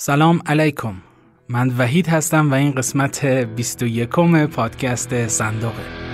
سلام علیکم. من وحید هستم و این قسمت 21 پادکست صندوقه.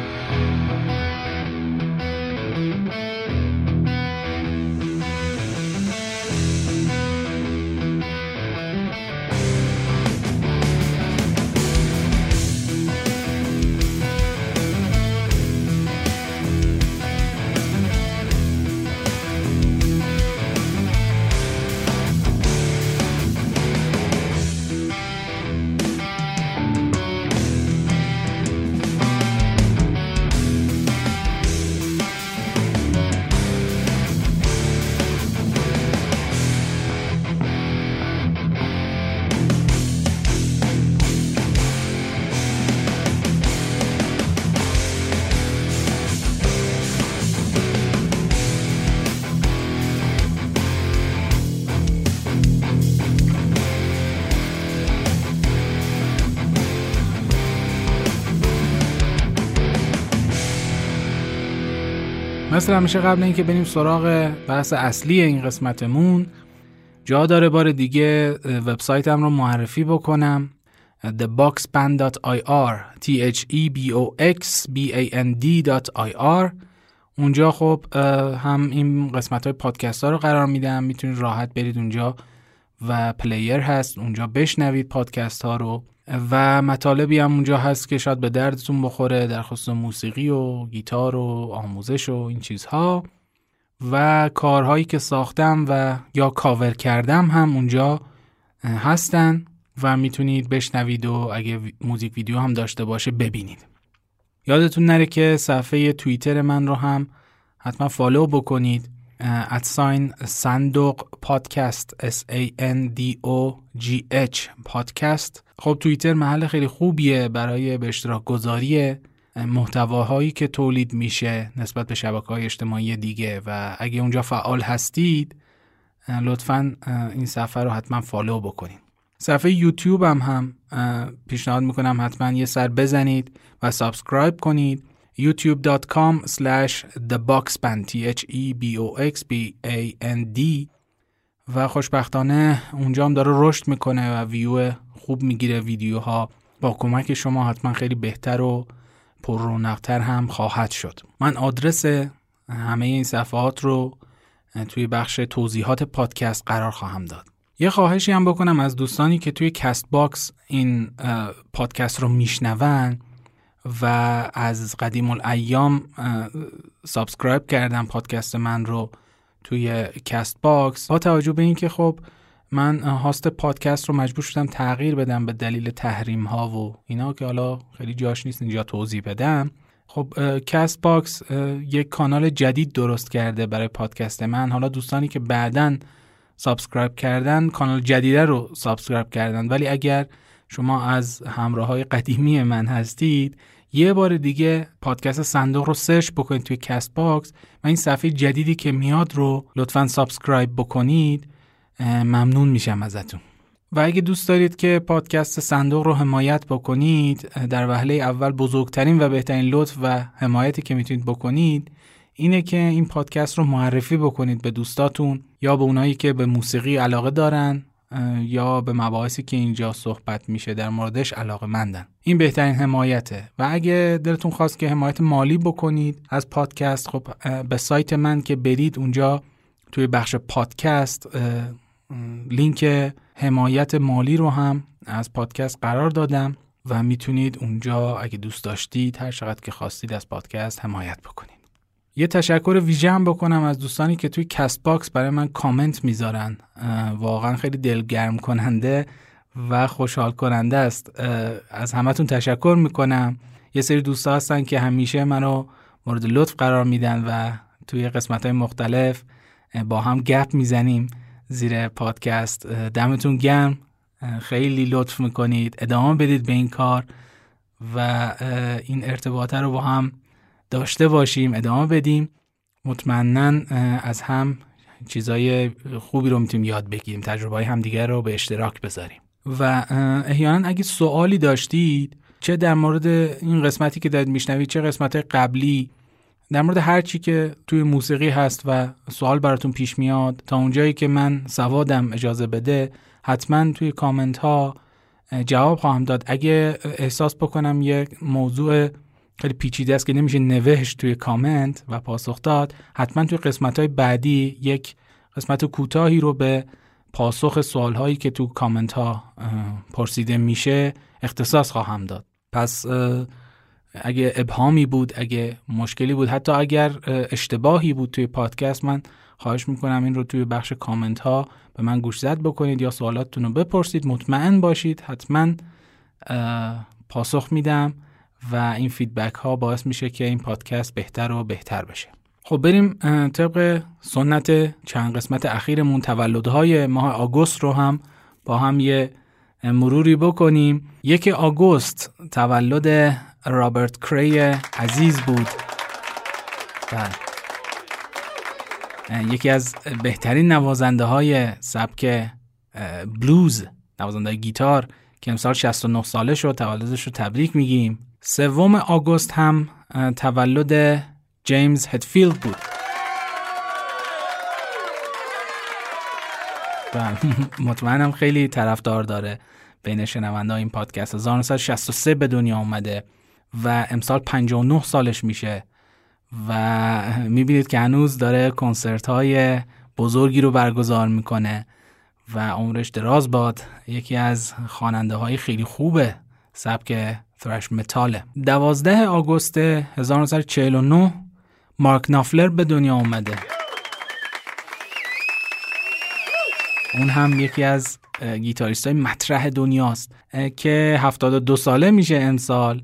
همیشه قبل اینکه بریم سراغ بحث اصلی این قسمتمون. جا داره بار دیگه وبسایتم رو معرفی بکنم. theboxband.ir t h e b o x b a n d.ir اونجا خب هم این قسمت های پادکست ها رو قرار میدم. می‌تونید راحت برید اونجا و پلیر هست. اونجا بشنوید پادکست ها رو. و مطالبی هم اونجا هست که شاید به دردتون بخوره در خصوص موسیقی و گیتار و آموزش و این چیزها. و کارهایی که ساختم و یا کاور کردم هم اونجا هستن و می‌تونید بشنوید و اگه music video هم داشته باشه ببینید. یادتون نره که صفحه توییتر من رو هم حتما follow بکنید. at sign صندوق پادکست S A N D O G H پادکست. خب توییتر محل خیلی خوبیه برای به اشتراک گذاری محتواهایی که تولید میشه نسبت به شبکه های اجتماعی دیگه. و اگه اونجا فعال هستید لطفا این صفحه رو حتما follow بکنید صفحه یوتیوب هم هم پیشنهاد می‌کنم حتما یه سر بزنید و subscribe کنید. youtube.com slash theboxband e و خوشبختانه اونجا هم داره رشد می‌کنه و ویو خوب می‌گیره ویدیوها. با کمک شما حتما خیلی بهتر و پر رونقتر هم خواهد شد. من آدرس همه این صفحات رو توی بخش توضیحات پادکست قرار خواهم داد. یه خواهشی هم بکنم از دوستانی که توی CastBox این پادکست رو میشنون. و از قدیم الایام subscribe کردن پادکست من رو توی CastBox. با توجه به اینکه خب من host پادکست رو مجبور شدم تغییر بدم به دلیل تحریم ها و اینا که حالا خیلی جاش نیست اینجا توضیح بدم. خب CastBox یک کانال جدید درست کرده برای پادکست من. حالا دوستانی که بعدا subscribe کردن کانال جدیده رو subscribe کردن. ولی اگر شما از همراه های قدیمی من هستید یه بار دیگه پادکست صندوق رو search بکنید توی CastBox و این صفحه جدیدی که میاد رو لطفا subscribe بکنید. ممنون میشم ازتون. و اگه دوست دارید که پادکست صندوق رو حمایت بکنید در وهله اول بزرگترین و بهترین لطف و حمایتی که می‌تونید بکنید اینه که این پادکست رو معرفی بکنید به دوستاتون یا به اونایی که به موسیقی علاقه دارن. یا به مباحثی که اینجا صحبت میشه در موردش علاقه مندن. این بهترین حمایته. و اگه دلتون خواست که حمایت مالی بکنید از پادکست خب به سایت من که برید اونجا توی بخش پادکست لینک حمایت مالی رو هم از پادکست قرار دادم و می‌تونید اونجا اگه دوست داشتید هر چقدر که خواستید از پادکست حمایت بکنید. یه تشکر ویژه هم بکنم از دوستانی که توی CastBox برای من کامنت می‌ذارن. واقعا خیلی دلگرم کننده و خوشحال کننده است. از همتون تشکر می‌کنم. یه سری دوستا هستن که همیشه منو مورد لطف قرار میدن و توی قسمت های مختلف با هم گپ می‌زنیم زیر پادکست. دمتون گرم. خیلی لطف می‌کنید. ادامه بدید به این کار و این ارتباطه رو با هم داشته باشیم ادامه بدیم. مطمئنا از هم چیزای خوبی رو می‌تونیم یاد بگیریم تجربه های همدیگر رو به اشتراک بذاریم. و احیانا اگه سوالی داشتید چه در مورد این قسمتی که دارید میشنوید چه قسمت قبلی در مورد هر چی که توی موسیقی هست و سوال براتون پیش میاد تا اونجایی که من سوادم اجازه بده حتما توی کامنت ها جواب خواهم داد. اگه احساس بکنم یه موضوع خیلی پیچیده است که نمیشه نوشت توی کامنت و پاسخ داد. حتما توی قسمت های بعدی یک قسمت کوتاهی رو به پاسخ سوال هایی که تو کامنت ها پرسیده میشه اختصاص خواهم داد. پس اگه ابهامی بود اگه مشکلی بود حتی اگر اشتباهی بود توی پادکست من خواهش می‌کنم این رو توی بخش کامنت ها به من گوش زد بکنید یا سوالاتتون رو بپرسید. مطمئن باشید. حتما پاسخ میدم. و این فیدبک ها باعث میشه که این پادکست بهتر و بهتر بشه. خب بریم طبق سنت چند قسمت اخیرمون تولدهای ماه آگوست رو هم با هم یه مروری بکنیم. یک آگوست تولد رابرت کری عزیز بود. بله. یکی از بهترین نوازنده های سبک بلوز نوازنده گیتار که امسال 69 ساله شد تولدش رو تبریک میگیم. سوم آگوست هم تولد جیمز هدفیلد بود بله. مطمئنم خیلی طرفدار داره بین شنونده این پادکست 1963 به دنیا اومده و امسال 59 سالش میشه و می‌بینید که هنوز داره کنسرت های بزرگی رو برگزار می‌کنه و عمرش دراز باد یکی از خواننده های خیلی خوبه سبک ثرش متاله دوازده آگوست 1949 مارک نافلر به دنیا اومده. اون هم یکی از گیتاریست های مطرح دنیاست که 72 ساله میشه امسال.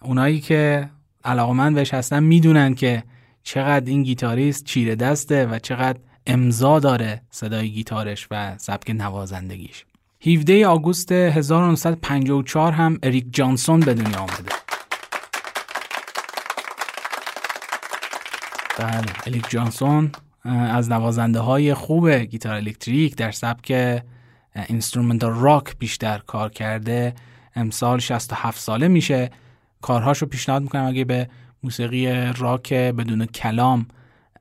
اونایی که علاقمند بهش هستن می‌دونن که چقدر این گیتاریست چیره دسته و چقدر امضا داره صدای گیتارش و سبک نوازندگیش. 17 آگوست 1954 هم اریک جانسون به دنیا آمده. بله اریک جانسون از نوازنده های خوب گیتار الکتریک در سبک instrumental rock بیشتر کار کرده. امسال 67 ساله میشه. کارهاش رو پیشنهاد می‌کنم اگه به موسیقی راک بدون کلام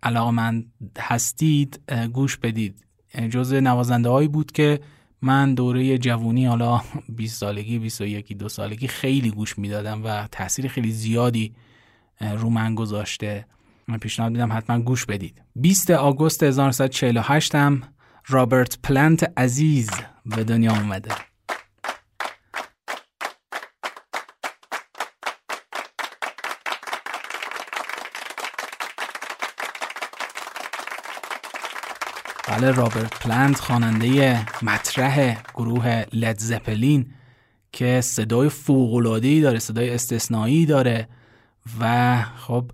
علاقه من هستید گوش بدید. جز نوازنده هایی بود که من دوره جوونی حالا 20 سالگی 21 دو سالگی خیلی گوش می‌دادم و تاثیر خیلی زیادی رو من گذاشته. من پیشنهاد میدم حتما گوش بدید. 20 آگوست 1948 هم رابرت پلنت عزیز به دنیا اومده. بله رابرت پلنت خواننده مطرح گروه لد زپلین که صدای فوق‌العاده‌ای داره صدای استثنایی داره و خب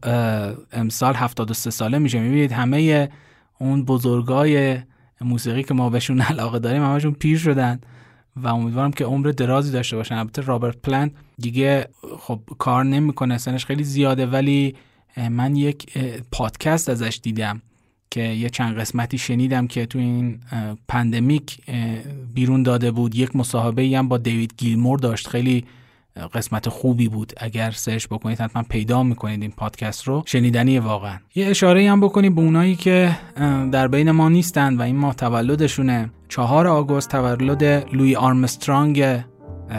امسال 73 ساله میشه. می‌بینید همه اون بزرگای موسیقی که ما بهشون علاقه داریم همشون پیر شدن و امیدوارم که عمر درازی داشته باشن. البته رابرت پلنت دیگه خب کار نمی‌کنه سنش خیلی زیاده ولی من یک پادکست ازش دیدم. که یه چند قسمتی شنیدم که تو این pandemic بیرون داده بود. یک مصاحبه هم با دیوید گیلمور داشت. خیلی قسمت خوبی بود. اگر search بکنید حتما پیدا می‌کنید این پادکست رو. شنیدنی واقعا. یه اشاره هم بکنید به اونایی که در بین ما نیستند و این ماه تولدشونه. چهار آگوست تولد لوی آرمسترانگ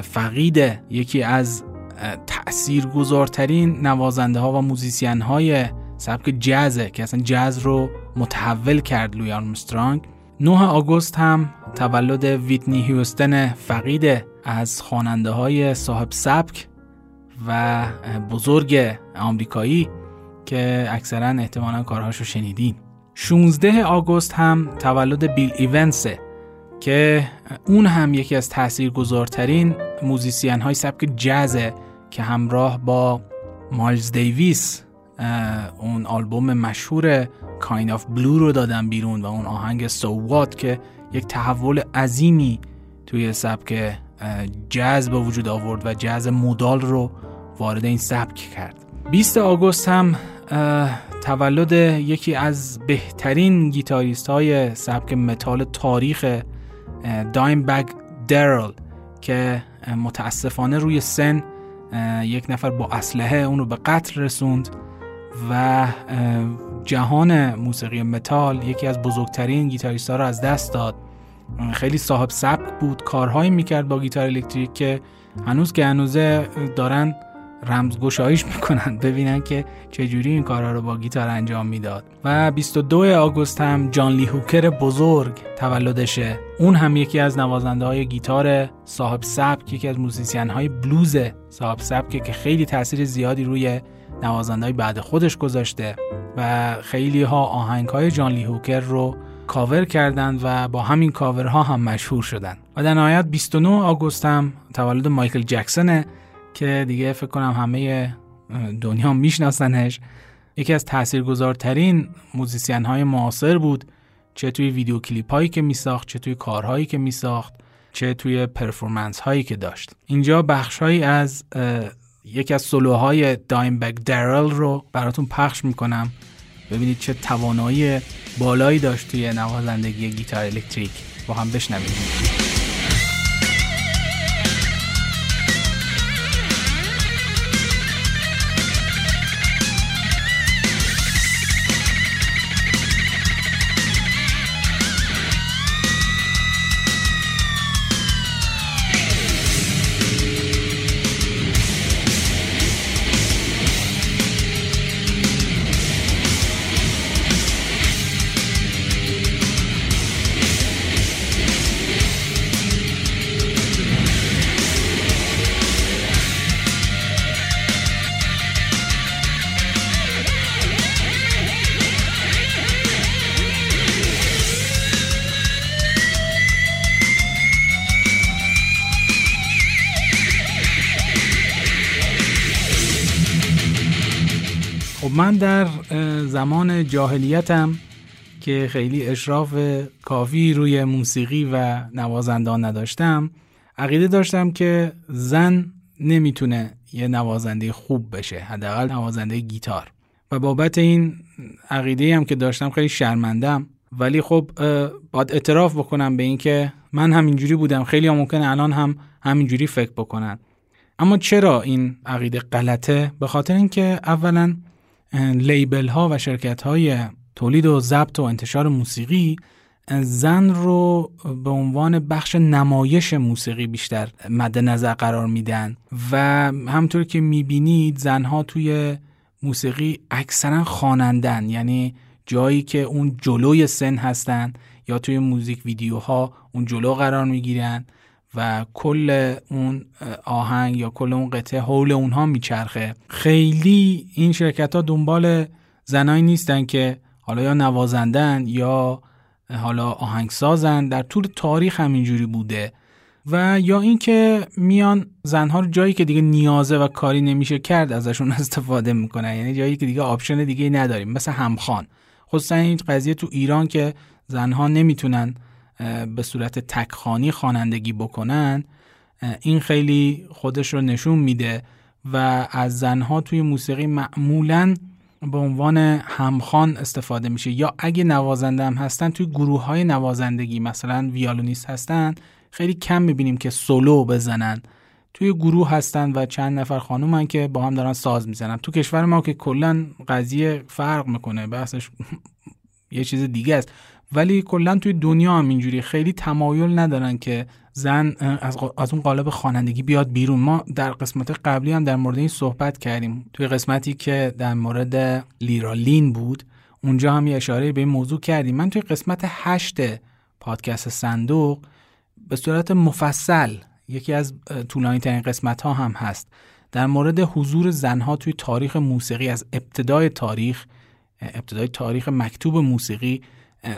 فقیده. یکی از تاثیرگذارترین نوازنده ها و موزیسین های سبک جزه که اصلا جز رو متحول کرد لوی آرمسترانگ. 9 آگوست هم تولد ویتنی هیوستن فقیده از خواننده های صاحب سبک و بزرگ آمریکایی که اکثرا احتمالا کارهاشو شنیدین. 16 آگوست هم تولد بیل ایونسه که اون هم یکی از تاثیرگذارترین موزیسین های سبک جازه که همراه با مایلز دیویس اون آلبوم مشهور Kind of Blue رو دادن بیرون و اون آهنگ So What که یک تحول عظیمی توی سبک جاز به وجود آورد و جاز مودال رو وارد این سبک کرد. 20 آگوست هم تولد یکی از بهترین گیتاریست های سبک متال تاریخ دایمبگ دارل که متاسفانه روی سن یک نفر با اسلحه اون رو به قتل رسوند. و جهان موسیقی متال یکی از بزرگترین گیتاریست ها رو از دست داد. خیلی صاحب سبک بود. کارهایی می‌کرد با گیتار الکتریک که هنوز که هنوزه دارن رمزگشاییش می‌کنن. ببینن که چجوری این کارها رو با گیتار انجام می‌داد. و 22 آگوست هم جان لی هوکر بزرگ تولدشه اون هم یکی از نوازنده های گیتار صاحب سبک یکی از موزیسین های بلوز صاحب سبک که خیلی تاثیر زیادی روی نوازنده های بعد خودش گذاشته و خیلی ها آهنگ های جان لی هوکر رو کاور کردند و با همین کاورها هم مشهور شدن و در نهایت 29 آگوست هم تولد مایکل جکسونه که دیگه فکر کنم همه دنیا میشناسنش. یکی از تاثیرگذارترین موزیسین های معاصر بود چه توی ویدیو کلیپ هایی که میساخت چه توی کارهایی که میساخت چه توی پرفورمنس هایی که داشت. اینجا بخش هایی از یکی از سولوهای دایم بک درل رو براتون پخش می‌کنم. ببینید چه توانایی بالایی داشت توی نوازندگی گیتار الکتریک. با هم بشنوید من در زمان جاهلیتم که خیلی اشراف کافی روی موسیقی و نوازندان نداشتم عقیده داشتم که زن نمی‌تونه یه نوازنده خوب بشه حداقل نوازنده گیتار. و بابت این عقیده هم که داشتم خیلی شرمندم. ولی خب باید اعتراف بکنم به اینکه من همینجوری بودم. خیلی هم ممکنه الان هم همینجوری فکر بکنن. اما چرا این عقیده غلطه؟ به خاطر اینکه اولا لیبل ها و شرکت های تولید و ضبط و انتشار موسیقی زن رو به عنوان بخش نمایش موسیقی بیشتر مد نظر قرار میدن. و همطور که می‌بینید زنها توی موسیقی اکثرا خوانندن. یعنی جایی که اون جلوی سن هستن یا توی موزیک ویدیوها اون جلو قرار می‌گیرن. و کل اون آهنگ یا کل اون قطعه حول اونها میچرخه. خیلی این شرکت ها دنبال زنایی نیستن که حالا یا نوازندن یا حالا آهنگسازن. در طول تاریخ همینجوری بوده. و یا اینکه میان زنها رو جایی که دیگه نیازه و کاری نمیشه کرد ازشون استفاده می‌کنن. یعنی جایی که دیگه آپشن دیگه نداریم. مثل همخان خصوصا این قضیه تو ایران که زنها نمی‌تونن به صورت تکخانی خوانندگی بکنن این خیلی خودش رو نشون میده و از زنها توی موسیقی معمولا به عنوان همخوان استفاده میشه. یا اگه نوازنده هم هستن توی گروه های نوازندگی مثلا ویالونیست هستن خیلی کم می‌بینیم که سولو بزنن. توی گروه هستن و چند نفر خانومن که با هم دارن ساز می‌زنن. تو کشور ما که کلا قضیه فرق می‌کنه بحثش یه چیز دیگه است. ولی کلا توی دنیا هم اینجوری خیلی تمایل ندارن که زن از, از اون قالب خوانندگی بیاد بیرون. ما در قسمت قبلی هم در مورد این صحبت کردیم. توی قسمتی که در مورد لیرالین بود اونجا هم یه اشاره به این موضوع کردیم. من توی قسمت هشت پادکست صندوق به صورت مفصل یکی از طولانی ترین قسمت ها هم هست. در مورد حضور زنها توی تاریخ موسیقی از ابتدای تاریخ ابتدای تاریخ مکتوب موسیقی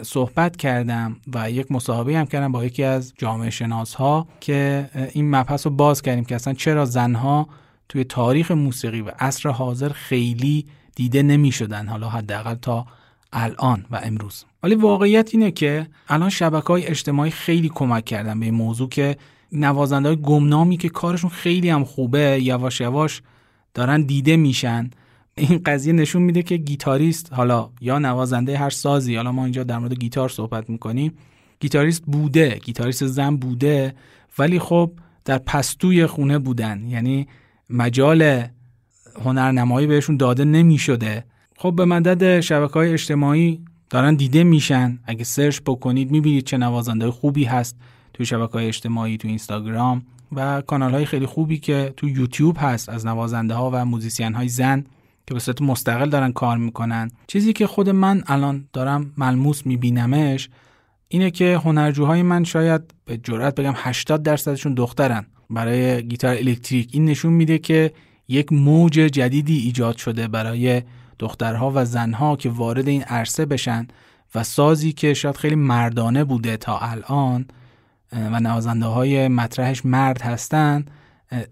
صحبت کردم و یک مصاحبه هم کردم با یکی از جامعه شناس ها که این مبحث رو باز کردیم که اصلا چرا زنها توی تاریخ موسیقی و عصر حاضر خیلی دیده نمی شدن حالا حداقل تا الان و امروز. ولی واقعیت اینه که الان شبکه های اجتماعی خیلی کمک کردن به این موضوع که نوازنده های گمنامی که کارشون خیلی هم خوبه یواش یواش دارن دیده میشن. این قضیه نشون میده که گیتاریست حالا یا نوازنده هر سازی حالا ما اینجا در مورد گیتار صحبت می‌کنیم گیتاریست بوده گیتاریست زن بوده ولی خب در پستوی خونه بودن یعنی مجال هنرنمایی بهشون داده نمی‌شده. خب به مدد شبکه های اجتماعی دارن دیده میشن. اگه search بکنید می‌بینید چه نوازنده خوبی هست تو شبکه های اجتماعی تو اینستاگرام و کانال های خیلی خوبی که تو یوتیوب هست از نوازنده ها و موزیسین های زن. که به صورت مستقل دارن کار می‌کنن. چیزی که خود من الان دارم ملموس میبینمش اینه که هنرجوهای من شاید به جرات بگم 80 درصدشون دخترن. برای گیتار الکتریک. این نشون میده که یک موج جدیدی ایجاد شده برای دخترها و زنها که وارد این عرصه بشن و سازی که شاید خیلی مردانه بوده تا الان و نوازنده های مطرحش مرد هستن.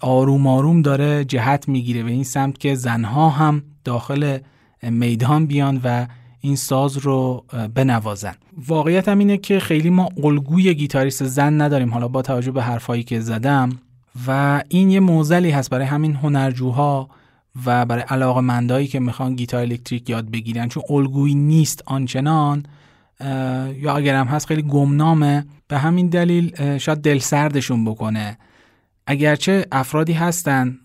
آروم آروم داره جهت می‌گیره به این سمت که زنها هم داخل میدان بیان و این ساز رو بنوازن. واقعیت هم اینه که خیلی ما الگوی گیتاریست زن نداریم. حالا با توجه به حرفایی که زدم و این یه موزلی هست برای همین هنرجوها و برای علاقه مندایی که می‌خوان گیتار الکتریک یاد بگیرن. چون الگویی نیست آنچنان یا اگرم هست خیلی گمنامه به همین دلیل شاید دل سردشون بکنه. اگرچه افرادی هستن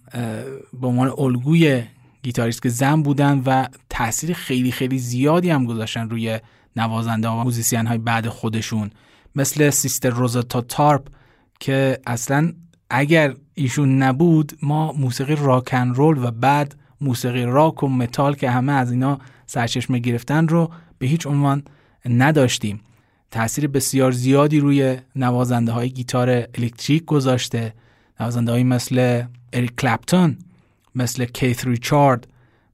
به عنوان الگوی گیتاریست که زن بودن و تاثیر خیلی خیلی زیادی هم گذاشتن روی نوازنده و موزیسین های بعد خودشون. مثل سیستر روزتا تارپ که اصلا اگر ایشون نبود ما موسیقی راکن رول و بعد موسیقی راک و متال که همه از اینا سرچشمه گرفتن رو به هیچ عنوان نداشتیم. تاثیر بسیار زیادی روی نوازنده های گیتار الکتریک گذاشته. نوازنده مثل اریک کلپتون مثل کیت ریچارد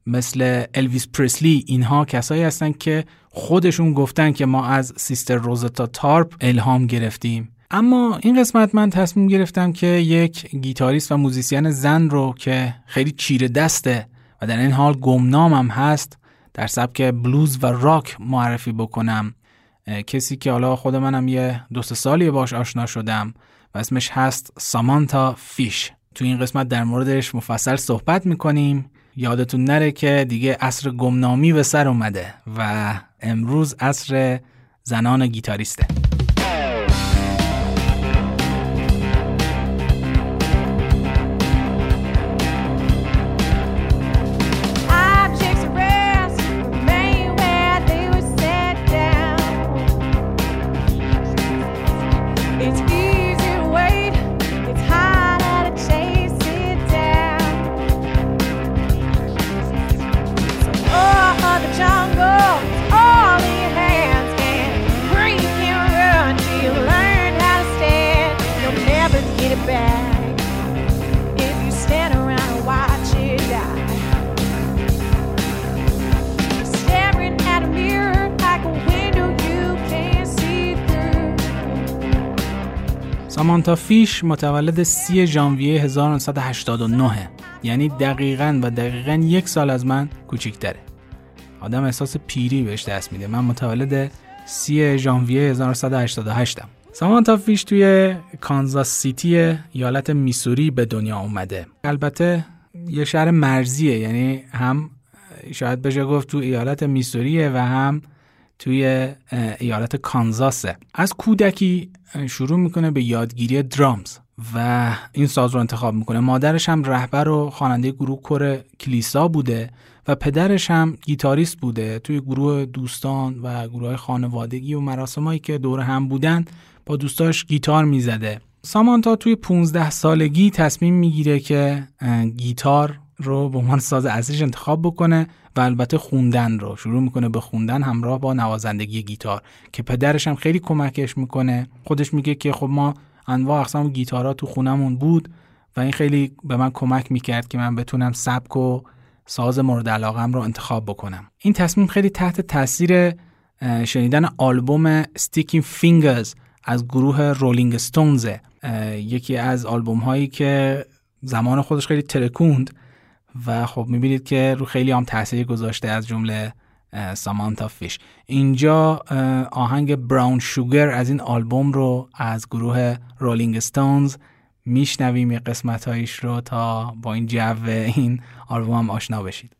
مثل الویس پرسلی اینها کسایی هستن که خودشون گفتن که ما از سیستر روزتا تارپ الهام گرفتیم. اما این قسمت من تصمیم گرفتم که یک گیتاریست و موزیسین زن رو که خیلی چیره دسته و در این حال گمنامم هست در سبک بلوز و راک معرفی بکنم. کسی که حالا خود منم یه دو سالی باش آشنا شدم. و اسمش هست سامانتا فیش. تو این قسمت در موردش مفصل صحبت می‌کنیم. یادتون نره که دیگه عصر گمنامی به سر اومده و امروز عصر زنان گیتاریسته. سامانتا فیش متولد 30 ژانویه 1989 یعنی دقیقا و دقیقا یک سال از من کوچیکتره. آدم احساس پیری بهش دست میده. من متولد 30 ژانویه 1988 م سامانتا فیش توی کانزاس سیتی ایالت میسوری به دنیا اومده. البته یه شهر مرزیه. یعنی هم شاید بشه گفت تو ایالت میسوریه و هم توی ایالت کانزاسه. از کودکی شروع می‌کنه به یادگیری درامز و این ساز رو انتخاب می‌کنه. مادرش هم رهبر و خواننده گروه کور کلیسا بوده و پدرش هم گیتاریست بوده توی گروه دوستان و گروه خانوادگی و مراسمایی که دور هم بودن با دوستاش گیتار می‌زده. سامانتا توی 15 سالگی تصمیم می‌گیره که گیتار رو به عنوان ساز اصلیش انتخاب بکنه و البته خوندن رو شروع می‌کنه به خوندن همراه با نوازندگی گیتار که پدرش هم خیلی کمکش می‌کنه. خودش میگه که خب ما انواع اقسام گیتارا تو خونمون بود و این خیلی به من کمک می‌کرد که من بتونم سبک و ساز مورد علاقم رو انتخاب بکنم. این تصمیم خیلی تحت تاثیر شنیدن آلبوم Sticking Fingers از گروه رولینگ ستونز یکی از آلبوم هایی که زمان خودش خیلی ترکوند. و خب می‌بینید که رو خیلی هم تاثیر گذاشته از جمله سامانتا فیش. اینجا آهنگ براون شوگر از این آلبوم رو از گروه رولینگ ستونز میشنویم. یه قسمت هایش رو تا با این جو این آلبوم هم آشنا بشید.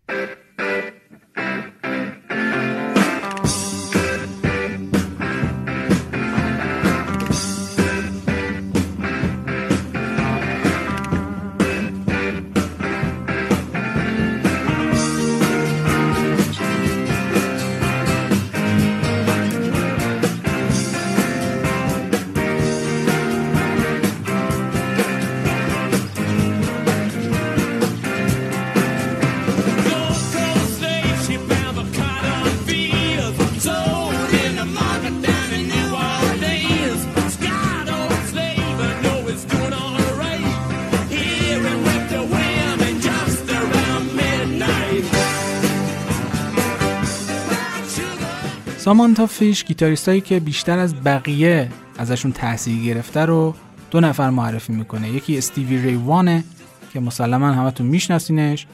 سامانتا فیش گیتاریستایی که بیشتر از بقیه ازشون تاثیر گرفته رو دو نفر معرفی می‌کنه. یکی استیوی ریوانه که مسلما همتون میشناسینش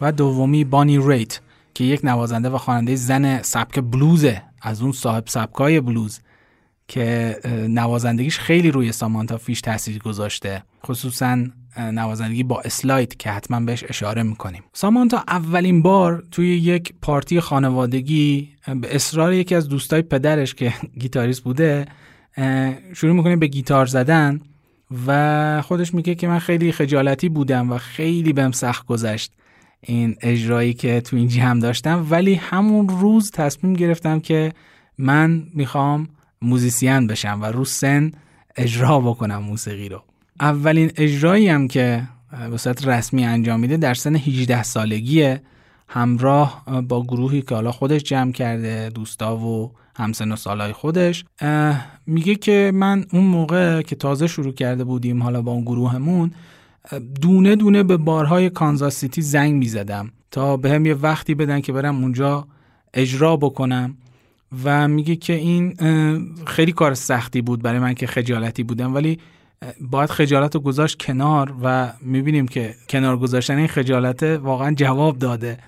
و دومی بانی ریت که یک نوازنده و خواننده زن سبک بلوزه از اون صاحب سبکای بلوز که نوازندگیش خیلی روی سامانتا فیش تاثیر گذاشته. خصوصا نوازندگی با اسلاید که حتما بهش اشاره می‌کنیم. سامانتا اولین بار توی یک پارتی خانوادگی به اصرار یکی از دوستای پدرش که گیتاریست بوده شروع می‌کنه به گیتار زدن و خودش میگه که من خیلی خجالتی بودم و خیلی بهم سخت گذشت این اجرایی که تو این جمع داشتم. ولی همون روز تصمیم گرفتم که من می‌خوام موزیسین بشم و رو سن اجرا بکنم موسیقی رو. اولین اجرایی هم که به صورت رسمی انجام میده در سن 18 سالگیه. همراه با گروهی که حالا خودش جمع کرده دوستا و همسن و سالای خودش. میگه که من اون موقع که تازه شروع کرده بودیم حالا با اون گروهمون دونه دونه به بارهای کانزاس سیتی زنگ می‌زدم تا به هم یه وقتی بدن که برم اونجا اجرا بکنم. و میگه که این خیلی کار سختی بود برای من که خجالتی بودم. ولی باید خجالت رو گذاشت کنار و می‌بینیم که کنار گذاشتن این خجالت واقعا جواب داده.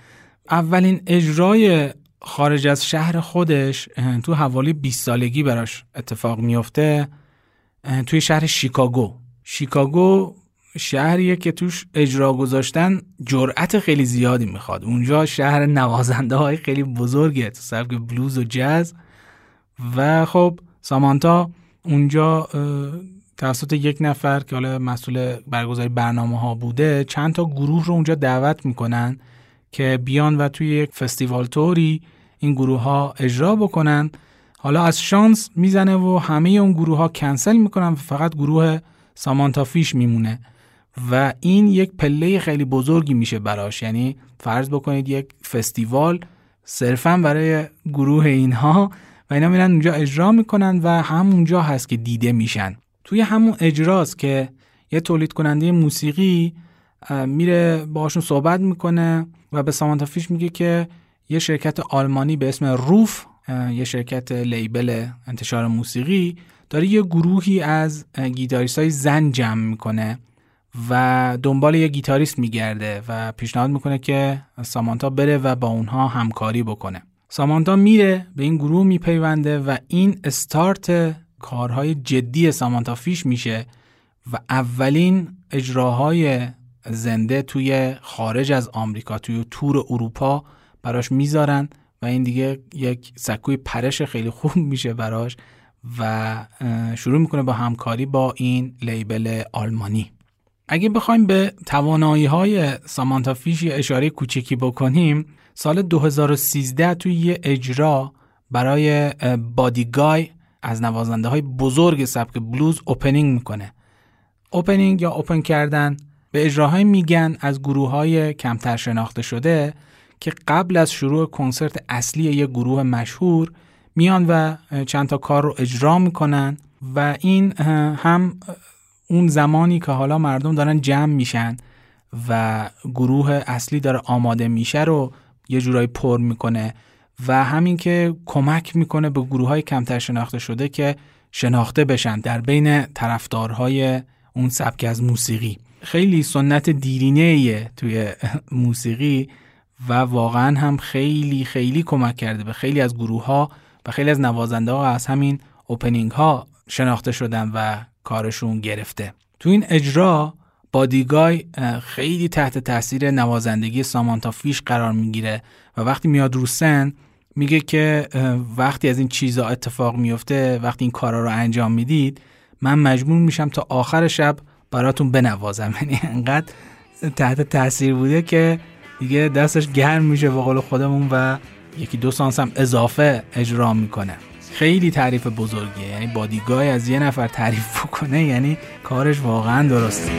اولین اجرای خارج از شهر خودش تو حوالی 20 سالگی براش اتفاق میفته توی شهر شیکاگو. شیکاگو شهریه که توش اجرا گذاشتن جرأت خیلی زیادی می‌خواد. اونجا شهر نوازنده های خیلی بزرگه تو سبک بلوز و جز و خب سامانتا اونجا توسط یک نفر که حالا مسئول برگزاری برنامه ها بوده چند تا گروه رو اونجا دعوت می‌کنن که بیان و توی یک فستیوال توری این گروه ها اجرا بکنن. حالا از شانس می‌زنه و همه اون گروه ها کنسل می‌کنن و فقط گروه سامانتا فیش میمونه. و این یک پله خیلی بزرگی میشه براش. یعنی فرض بکنید یک فستیوال صرفا برای گروه اینها و اینا میرن اونجا اجرا می‌کنن و همونجا هست که دیده میشن. توی همون اجراست که یه تولید کننده موسیقی میره باشون صحبت می‌کنه و به سامانتا فیش میگه که یه شرکت آلمانی به اسم روف یه شرکت لیبل انتشار موسیقی داره یه گروهی از گیتاریست های زن جمع می‌کنه و دنبال یه گیتاریست میگرده و پیشنهاد می‌کنه که سامانتا بره و با اونها همکاری بکنه. سامانتا میره به این گروه میپیونده و این استارت کارهای جدی سامانتا فیش میشه و اولین اجراهای زنده توی خارج از آمریکا توی تور اروپا براش می‌ذارن و این دیگه یک سکوی پرش خیلی خوب میشه براش و شروع می‌کنه با همکاری با این لیبل آلمانی. اگه بخوایم به توانایی های سامانتا فیش یه اشاره کوچکی بکنیم سال 2013 توی یه اجرا برای بادیگای از نوازنده های بزرگ سبک بلوز اوپنینگ می‌کنه. اوپنینگ یا اوپن کردن به اجراهای میگن از گروه های کمتر شناخته شده که قبل از شروع کنسرت اصلی یه گروه مشهور میان و چند تا کار رو اجرا می‌کنن و این هم اون زمانی که حالا مردم دارن جمع میشن و گروه اصلی داره آماده میشه رو یه جورایی پر می‌کنه. و همین که کمک می‌کنه به گروه های کمتر شناخته شده که شناخته بشن در بین طرفدارهای اون سبک از موسیقی. خیلی سنت دیرینه توی موسیقی و واقعا هم خیلی خیلی کمک کرده به خیلی از گروه ها و خیلی از نوازنده ها از همین اوپنینگ ها شناخته شدن و کارشون گرفته. تو این اجرا بادیگای خیلی تحت تاثیر نوازندگی سامانتا فیش قرار می‌گیره و وقتی میاد رو سن میگه که وقتی از این چیزا اتفاق میفته وقتی این کارا رو انجام می‌دید من مجبور میشم تا آخر شب براتون بنوازم. یعنی انقدر تحت تاثیر بوده که دیگه دستش گرم میشه به قول خودمون و یکی دو سانس هم اضافه اجرا می‌کنه. خیلی تعریف بزرگیه. یعنی بادیگاه از یه نفر تعریف بکنه یعنی کارش واقعا درسته.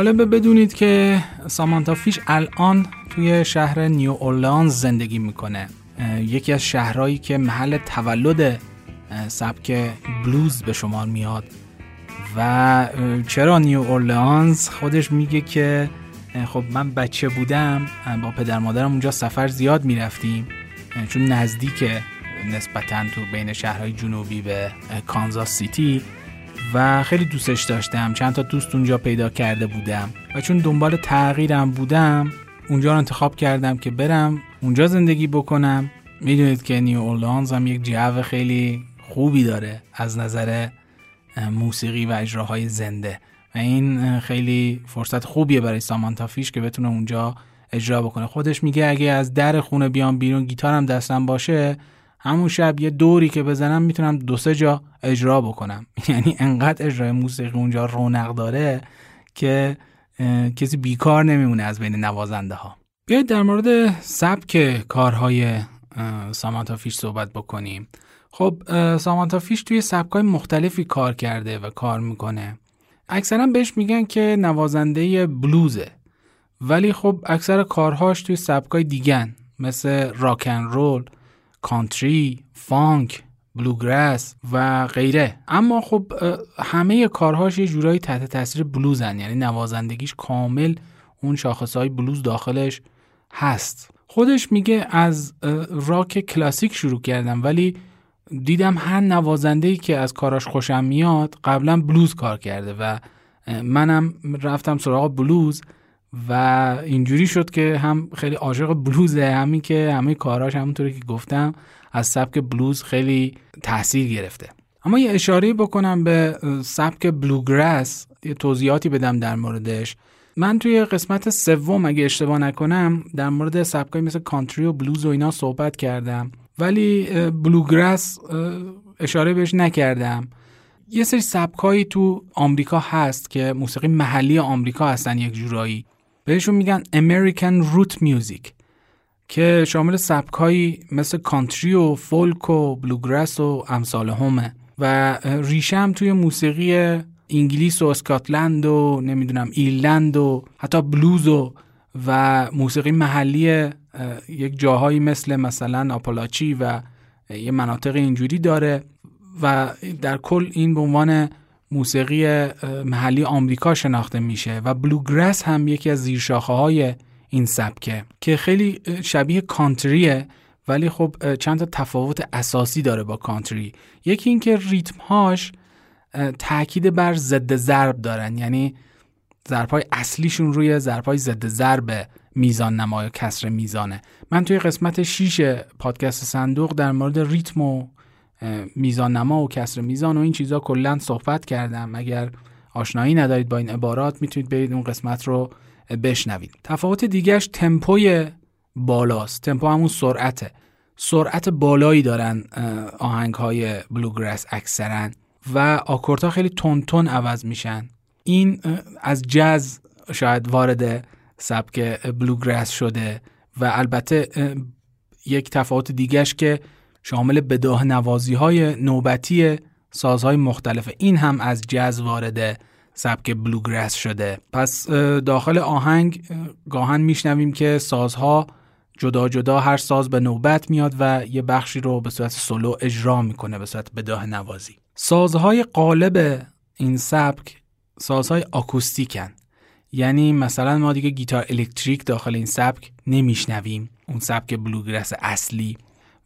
جالبه بدونید که سامانتا فیش الان توی شهر نیو اورلانز زندگی می‌کنه. یکی از شهرهایی که محل تولد سبک بلوز به شمار میاد. و چرا نیو اورلانز؟ خودش میگه که خب من بچه بودم با پدر مادرم اونجا سفر زیاد می‌رفتیم چون نزدیک نسبتا تو بین شهرهای جنوبی به کانزاس سیتی. و خیلی دوستش داشتم. چند تا دوست اونجا پیدا کرده بودم. و چون دنبال تغییرم بودم اونجا رو انتخاب کردم که برم اونجا زندگی بکنم. می‌دونید که نیو اورلانز هم یک جو خیلی خوبی داره از نظر موسیقی و اجراهای زنده. و این خیلی فرصت خوبیه برای سامانتا فیش که بتونه اونجا اجرا بکنه. خودش میگه اگه از در خونه بیام بیرون گیتارم دستم باشه همون شب یه دوری که بزنم می‌تونم دو سه جا اجرا بکنم. یعنی انقدر اجرای موسیقی اونجا رونق داره که کسی بیکار نمیمونه از بین نوازنده ها بیایید در مورد سبک کارهای سامانتا فیش صحبت بکنیم. خب سامانتا فیش توی سبکای مختلفی کار کرده و کار می‌کنه. اکثرا بهش میگن که نوازنده بلوزه. ولی خب اکثر کارهاش توی سبکای دیگن مثل راکن رول کانتری، فانک، بلوگرس و غیره. اما خب همه کارهاش یه جورایی تحت تاثیر بلوزن یعنی نوازندگیش کامل اون شاخصهای بلوز داخلش هست. خودش میگه از راک کلاسیک شروع کردم ولی دیدم هر نوازنده که از کاراش خوشم میاد قبلا بلوز کار کرده و منم رفتم سراغ بلوز و اینجوری شد که هم خیلی عاشق بلوزه همین که همه کاراش همونطوری که گفتم از سبک بلوز خیلی تاثیر گرفته. اما یه اشاره بکنم به سبک بلوگرس یه توضیحاتی بدم در موردش. من توی قسمت سوم اگه اشتباه نکنم در مورد سبکایی مثل کانتری و بلوز و اینا صحبت کردم. ولی بلوگرس اشاره بهش نکردم. یه سری سبکایی تو آمریکا هست که موسیقی محلی آمریکا هستن یک جورایی. بهشون میگن American Root Music که شامل سبکایی مثل کانتری و فولک و بلوگرس و امثال همه. و ریشه هم توی موسیقی انگلیس و اسکاتلند و نمی‌دونم ایرلند و حتی بلوز و و موسیقی محلی یک جاهایی مثل مثلا آپالاچی و یه مناطق اینجوری داره. و در کل این به عنوان موسیقی محلی آمریکا شناخته میشه و بلوگرس هم یکی از زیرشاخه های این سبکه که خیلی شبیه کانتریه ولی خب چند تا تفاوت اساسی داره با کانتری. یکی اینکه ریتم هاش تاکید بر ضد ضرب دارن. یعنی ضرب های اصلیشون روی ضرب های ضد ضرب میزان نما یا کسر میزانه. من توی قسمت 6 پادکست صندوق در مورد ریتم و میزان نما و کسر میزان و این چیزا کلا صحبت کردم. اگر آشنایی ندارید با این عبارات می‌تونید برید اون قسمت رو بشنوید. تفاوت دیگهش تمپوی بالاست. تمپو همون سرعته. سرعت بالایی دارن آهنگ های بلوگرس اکثرا و آکوردها خیلی تون تون عوض میشن. این از جز شاید وارد سبک بلوگرس شده و البته یک تفاوت دیگهش که شامل بداه نوازی های نوبتی سازهای مختلف. این هم از جز وارد سبک بلوگرس شده. پس داخل آهنگ گاهن میشنویم که سازها جدا جدا هر ساز به نوبت میاد و یه بخشی رو به صورت سولو اجرا می‌کنه به صورت بداه نوازی. سازهای قالب این سبک سازهای آکوستیکن. یعنی مثلا ما دیگه گیتار الکتریک داخل این سبک نمیشنویم. اون سبک بلوگرس اصلی.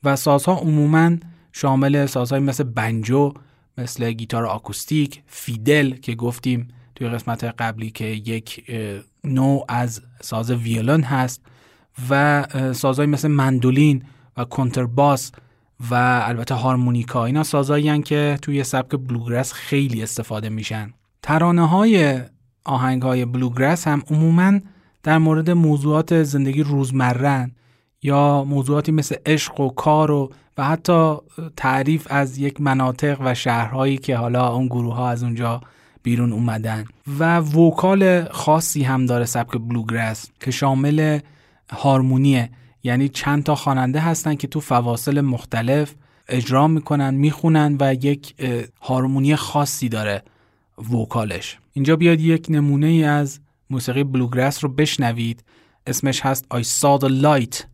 و سازها عموما شامل سازهای مثل بنجو مثل گیتار آکوستیک فیدل که گفتیم توی قسمت قبلی که یک نوع از ساز ویولن هست و سازهای مثل مندولین و کنترباس و البته هارمونیکا. اینا سازهایی که توی سبک بلوگرس خیلی استفاده میشن. ترانه های آهنگ های بلوگرس هم عموما در مورد موضوعات زندگی روزمرن یا موضوعاتی مثل عشق و کار و و حتی تعریف از یک مناطق و شهرهایی که حالا اون گروه ها از اونجا بیرون اومدن. و وکال خاصی هم داره سبک بلوگرس که شامل هارمونیه. یعنی چند تا خواننده هستن که تو فواصل مختلف اجرا می‌کنن می‌خونن و یک هارمونی خاصی داره وکالش. اینجا بیاد یک نمونه ای از موسیقی بلوگرس رو بشنوید. اسمش هست I Saw the Light.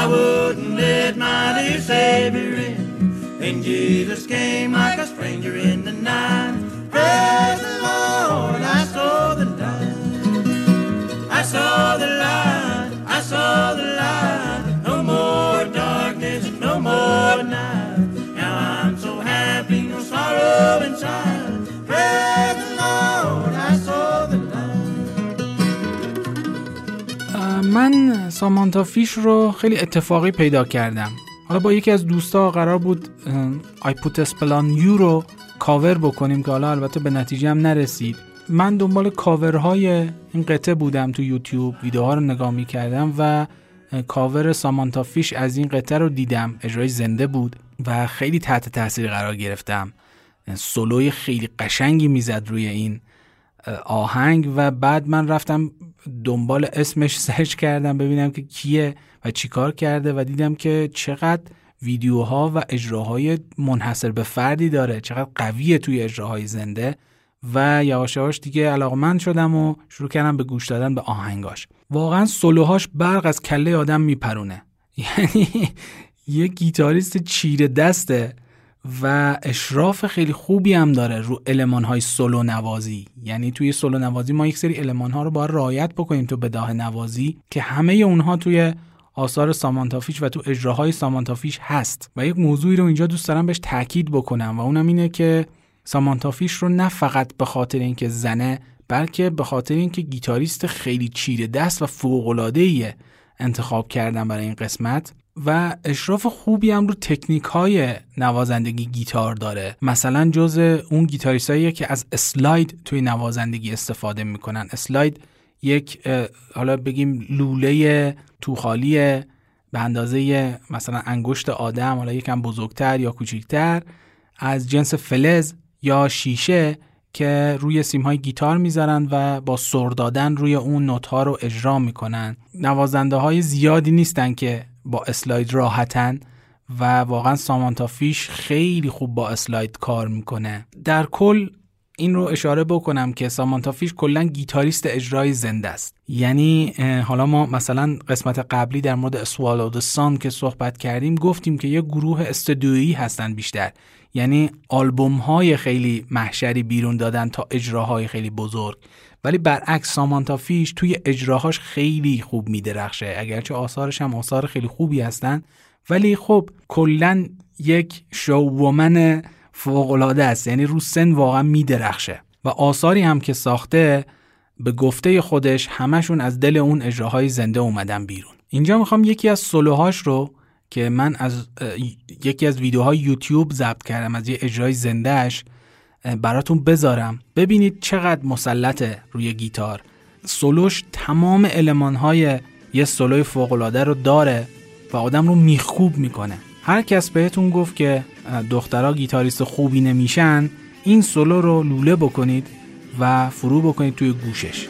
I wouldn't let my dear Savior in. Then Jesus came like a stranger in the night. Praise the Lord, I saw the light. I saw the light, I saw the light. No more darkness, no more night. سامانتا فیش رو خیلی اتفاقی پیدا کردم. حالا با یکی از دوستا قرار بود I Put a Spell on You رو کاور بکنیم که حالا البته به نتیجه هم نرسید. من دنبال کاورهای این قطعه بودم تو یوتیوب ویدیوها رو نگاه می کردم و کاور سامانتا فیش از این قطعه رو دیدم. اجرای زنده بود و خیلی تحت تاثیر قرار گرفتم. سولوی خیلی قشنگی می‌زد روی این آهنگ و بعد من رفتم دنبال اسمش سرچ کردم ببینم که کیه و چیکار کرده و دیدم که چقدر ویدیوها و اجراهای منحصر به فردی داره چقدر قویه توی اجراهای زنده و یواش یواش دیگه علاقمند شدم و شروع کردم به گوش دادن به آهنگاش. واقعا سولوهاش برق از کله آدم میپرونه. یعنی یه گیتاریست چیره دسته و اشراف خیلی خوبی هم داره رو علمان های سولو نوازی. یعنی توی سولو نوازی ما یک سری علمان ها رو باید رعایت بکنیم تو بداه نوازی که همه اونها توی آثار سامانتافیش و تو اجراهای سامانتافیش هست. و یک موضوعی رو اینجا دوست دارم بهش تاکید بکنم و اونم اینه که سامانتافیش رو نه فقط به خاطر اینکه زنه بلکه به خاطر اینکه گیتاریست خیلی چیره دست و فوق انتخاب کردن برای این قسمت. و اشراف خوبی هم رو تکنیک های نوازندگی گیتار داره. مثلا جز اون گیتاریستاییه که از اسلاید توی نوازندگی استفاده می‌کنن. اسلاید یک حالا بگیم لوله توخالی به اندازه مثلا انگشت آدم حالا یکم بزرگتر یا کوچیکتر از جنس فلز یا شیشه که روی سیم های گیتار می‌ذارن و با سر دادن روی اون نوت ها رو اجرا می‌کنن. نوازنده های زیادی نیستن که با اسلاید راحتن و واقعا سامانتا فیش خیلی خوب با اسلاید کار می‌کنه. در کل این رو اشاره بکنم که سامانتا فیش کلا گیتاریست اجرای زنده است. یعنی حالا ما مثلا قسمت قبلی در مورد اسوالو سان که صحبت کردیم گفتیم که یه گروه استودیویی هستن بیشتر. یعنی آلبوم های خیلی محشری بیرون دادن تا اجراهای خیلی بزرگ. ولی برعکس سامانتا فیش توی اجراهاش خیلی خوب میدرخشه. اگرچه آثارش هم آثار خیلی خوبی هستن ولی خب کلا یک شوومن فوقالعاده است. یعنی رو سن واقعا میدرخشه. و آثاری هم که ساخته به گفته خودش همشون از دل اون اجراهای زنده اومدن بیرون. اینجا می‌خوام یکی از سولوهاش رو که من از یکی از ویدیوهای یوتیوب ضبط کردم از یه اجرای زندهش براتون بذارم. ببینید چقدر مسلطه روی گیتار. سولوش تمام المانهای یه سولوی فوقالعاده رو داره و آدم رو میخوب می‌کنه. هر کس بهتون گفت که دخترها گیتاریست خوبی نمیشن این سولو رو لوله بکنید و فرو بکنید توی گوشش.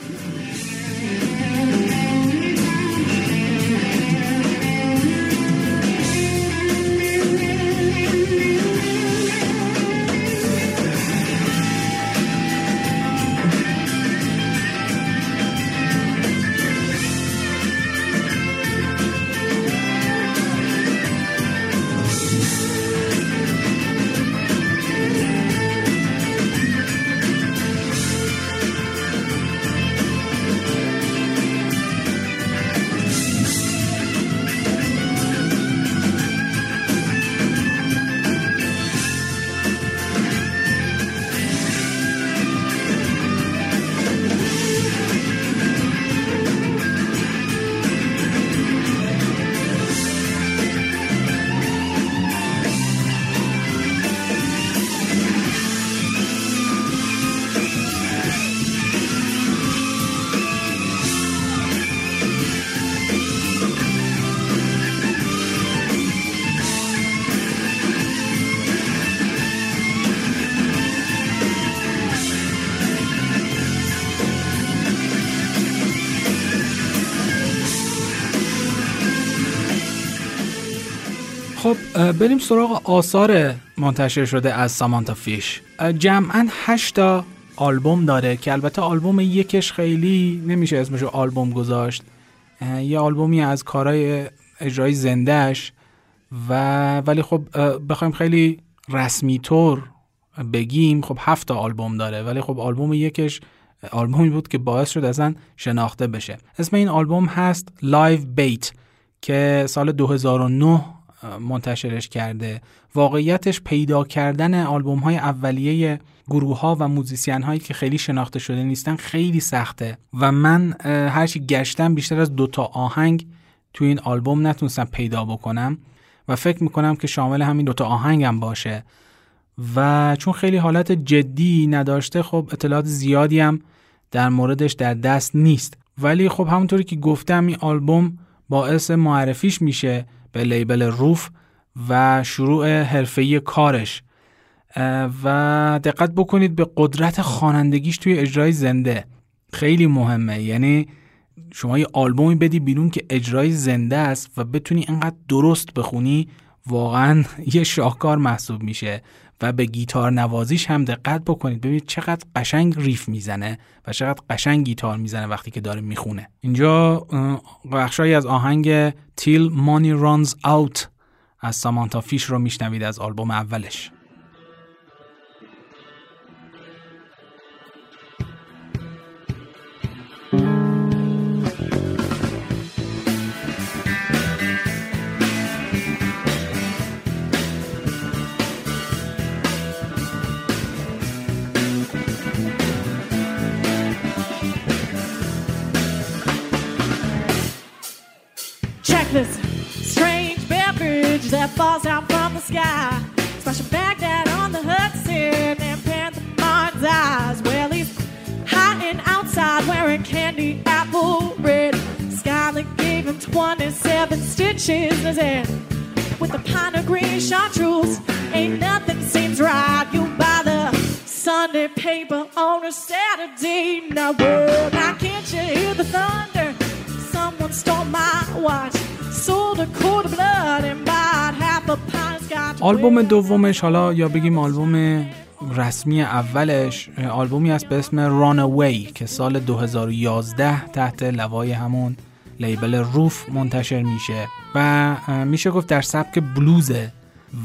بریم سراغ آثار منتشر شده از سامانتا فیش. جمعا هشتا آلبوم داره که البته آلبوم یکش خیلی نمیشه اسمشو آلبوم گذاشت. یه آلبومی از کارهای اجرای زندهش و ولی خب بخوایم خیلی رسمی طور بگیم خب هفت تا آلبوم داره. ولی خب آلبوم یکش آلبومی بود که باعث شد اصلا شناخته بشه. اسم این آلبوم هست Live Bait که سال 2009 منتشرش کرده. واقعیتش پیدا کردن آلبوم های اولیه گروه ها و موزیسین هایی که خیلی شناخته شده نیستن خیلی سخته. و من هرچی گشتم بیشتر از دوتا آهنگ توی این آلبوم نتونستم پیدا بکنم و فکر می‌کنم که شامل همین دوتا آهنگم باشه. و چون خیلی حالت جدی نداشته خب اطلاعات زیادی هم در موردش در دست نیست. ولی خب همونطوری که گفتم این آلبوم باعث معرفیش میشه. به لیبل روف و شروع حرفه‌ای کارش. و دقت بکنید به قدرت خوانندگیش توی اجرای زنده. خیلی مهمه. یعنی شما یه آلبومی بدی بیرون که اجرای زنده است و بتونی انقدر درست بخونی واقعا یه شاهکار محسوب میشه. و به گیتار نوازیش هم دقت بکنید. ببینید چقدر قشنگ ریف می‌زنه و چقدر قشنگ گیتار می‌زنه وقتی که داره می‌خونه. اینجا بخشایی از آهنگ تیل مانی رانز اوت از سامانتا فیش رو میشنوید از آلبوم اولش. This strange beverage that falls down from the sky. Splashing Baghdad on the Hudson and Panthemon's eyes. Well, he's and outside wearing candy apple red. Scarlet gave him 27 stitches in his. With a pint of green chartreuse, ain't nothing seems right. You buy the Sunday paper on a Saturday. Now, well, now can't you hear the thunder? Someone stole my watch. آلبوم دومش حالا یا بگیم آلبوم رسمی اولش آلبومی است به اسم Runaway که سال 2011 تحت لوای همون لیبل روف منتشر میشه و میشه گفت در سبک بلوزه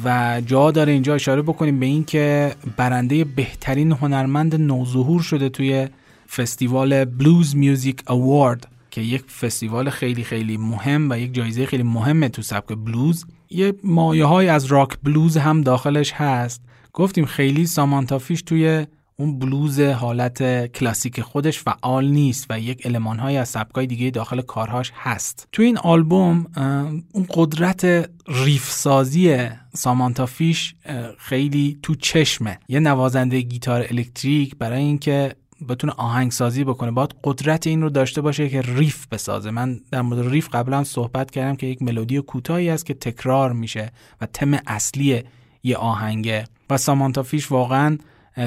و جا داره اینجا اشاره بکنیم به این که برنده بهترین هنرمند نوظهور شده توی فستیوال Blues Music Award که یک فستیوال خیلی خیلی مهم و یک جایزه خیلی مهمه تو سبک بلوز یه مایه های از راک بلوز هم داخلش هست. گفتیم خیلی سامانتافیش توی اون بلوز حالت کلاسیک خودش فعال نیست و یک المان های از سبکای دیگه داخل کارهاش هست. تو این آلبوم اون قدرت riff سازی سامانتافیش خیلی تو چشمه. یه نوازنده گیتار الکتریک برای اینکه بتونه آهنگسازی بکنه باید قدرت این رو داشته باشه که riff بسازه. من در مورد riff قبلا صحبت کردم که یک ملودی کوتاهی است که تکرار میشه و تم اصلی یه آهنگه. و سامانتا فیش واقعا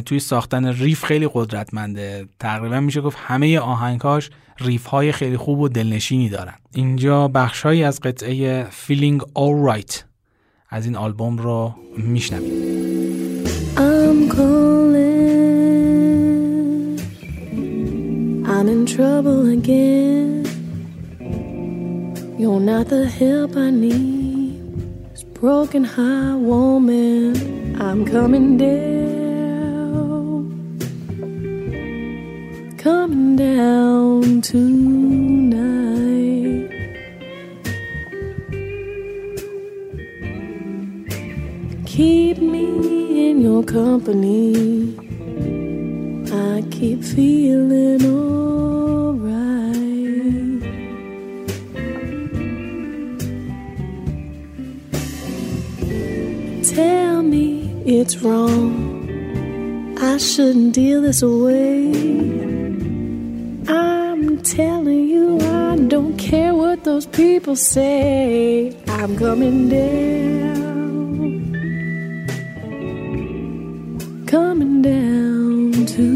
توی ساختن riff خیلی قدرتمنده. تقریبا میشه گفت همه آهنگاش riff های خیلی خوب و دلنشینی دارن. اینجا بخشهایی از قطعه Feeling Alright از این آلبوم رو میشنویم I'm in trouble again. You're not the help I need. This broken heart woman, I'm coming down. Coming down tonight. Keep me in your company. I keep feeling this way. I'm telling you, I don't care what those people say. I'm coming down. Coming down to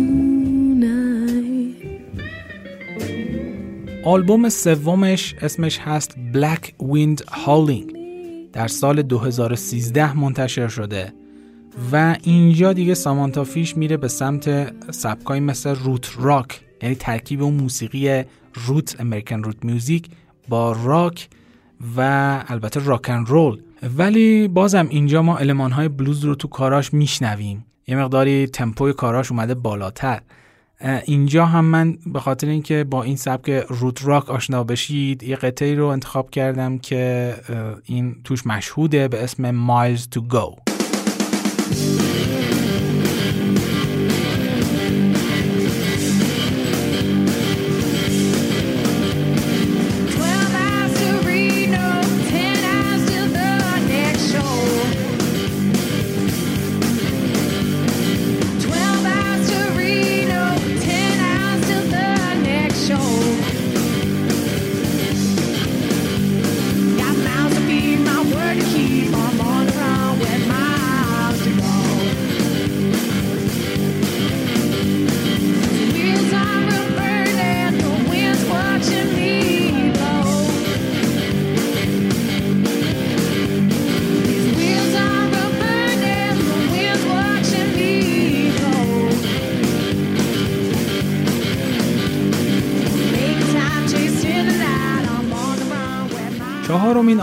آلبوم سومش اسمش هست Black Wind Howling در سال 2013 منتشر شده و اینجا دیگه سامانتا فیش میره به سمت سبکای مثل روت راک یعنی ترکیب اون موسیقی روت امریکن روت میوزیک با راک و البته راکن رول. ولی بازم اینجا ما علمان های بلوز رو تو کاراش میشنویم. یه مقداری تمپوی کاراش اومده بالاتر. اینجا هم من به خاطر اینکه با این سبک روت راک آشنا بشید یه قطعی رو انتخاب کردم که این توش مشهوده به اسم Miles to Go Thank you.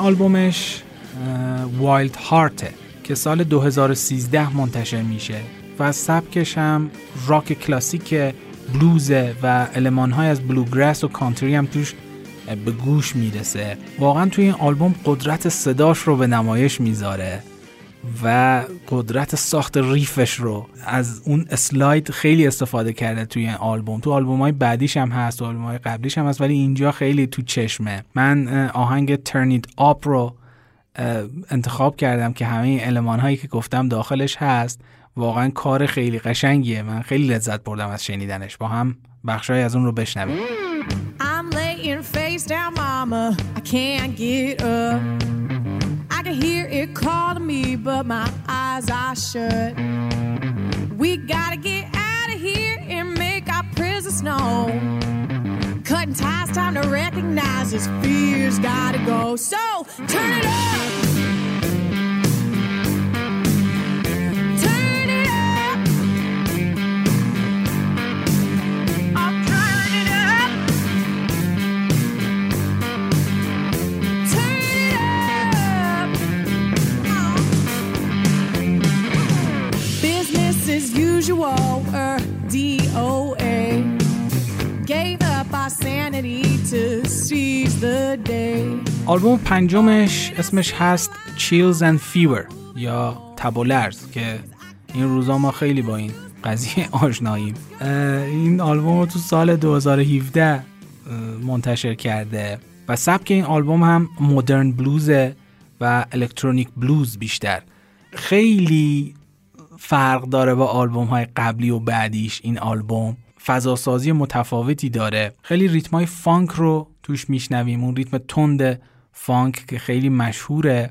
آلبومش Wild Heart ه که سال 2013 منتشر میشه. و سبکش هم راک کلاسیک بلوزه و های از bluegrass و کانتری هم توش به گوش می‌رسه. واقعا توی این آلبوم قدرت صداش رو به نمایش می‌ذاره. و قدرت ساخت riff ش رو از اون slide خیلی استفاده کرده توی آلبوم. تو آلبوم های بعدیش هم هست آلبوم های قبلیش هم هست ولی اینجا خیلی تو چشمه. من آهنگ Turn It Up رو انتخاب کردم که همه این علمان هایی که گفتم داخلش هست. واقعا کار خیلی قشنگیه. من خیلی لذت بردم از شنیدنش. با هم بخشای از اون رو بشنویم. Can hear it calling me, but my eyes are shut. We gotta get out of here and make our presence known. Cutting ties, time to recognize his fears gotta go. So turn it up. آلبوم پنجمش اسمش هست Chills and Fever یا تب که این روزا ما خیلی با این قضیه آشناییم. این آلبوم رو تو سال 2017 منتشر کرده و سبک این آلبوم هم مدرن بلوزه و الکترونیک بلوز بیشتر. خیلی فرق داره با آلبوم های قبلی و بعدیش این آلبوم. فضاسازی متفاوتی داره. خیلی ریتم های فانک رو توش میشنویم. اون ریتم تند فانک که خیلی مشهوره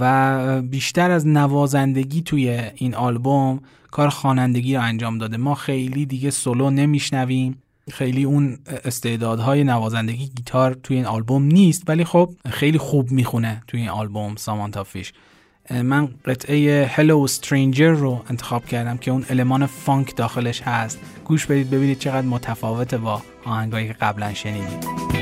و بیشتر از نوازندگی توی این آلبوم کار خوانندگی رو انجام داده. ما خیلی دیگه سولو نمیشنویم. خیلی اون استعدادهای نوازندگی گیتار توی این آلبوم نیست ولی خب خیلی خوب می‌خونه توی این آلبوم سامانتا فیش. من قطعه Hello Stranger رو انتخاب کردم که اون المان فانک داخلش هست. گوش بدید ببینید چقدر متفاوته با آهنگایی که قبلا شنیدید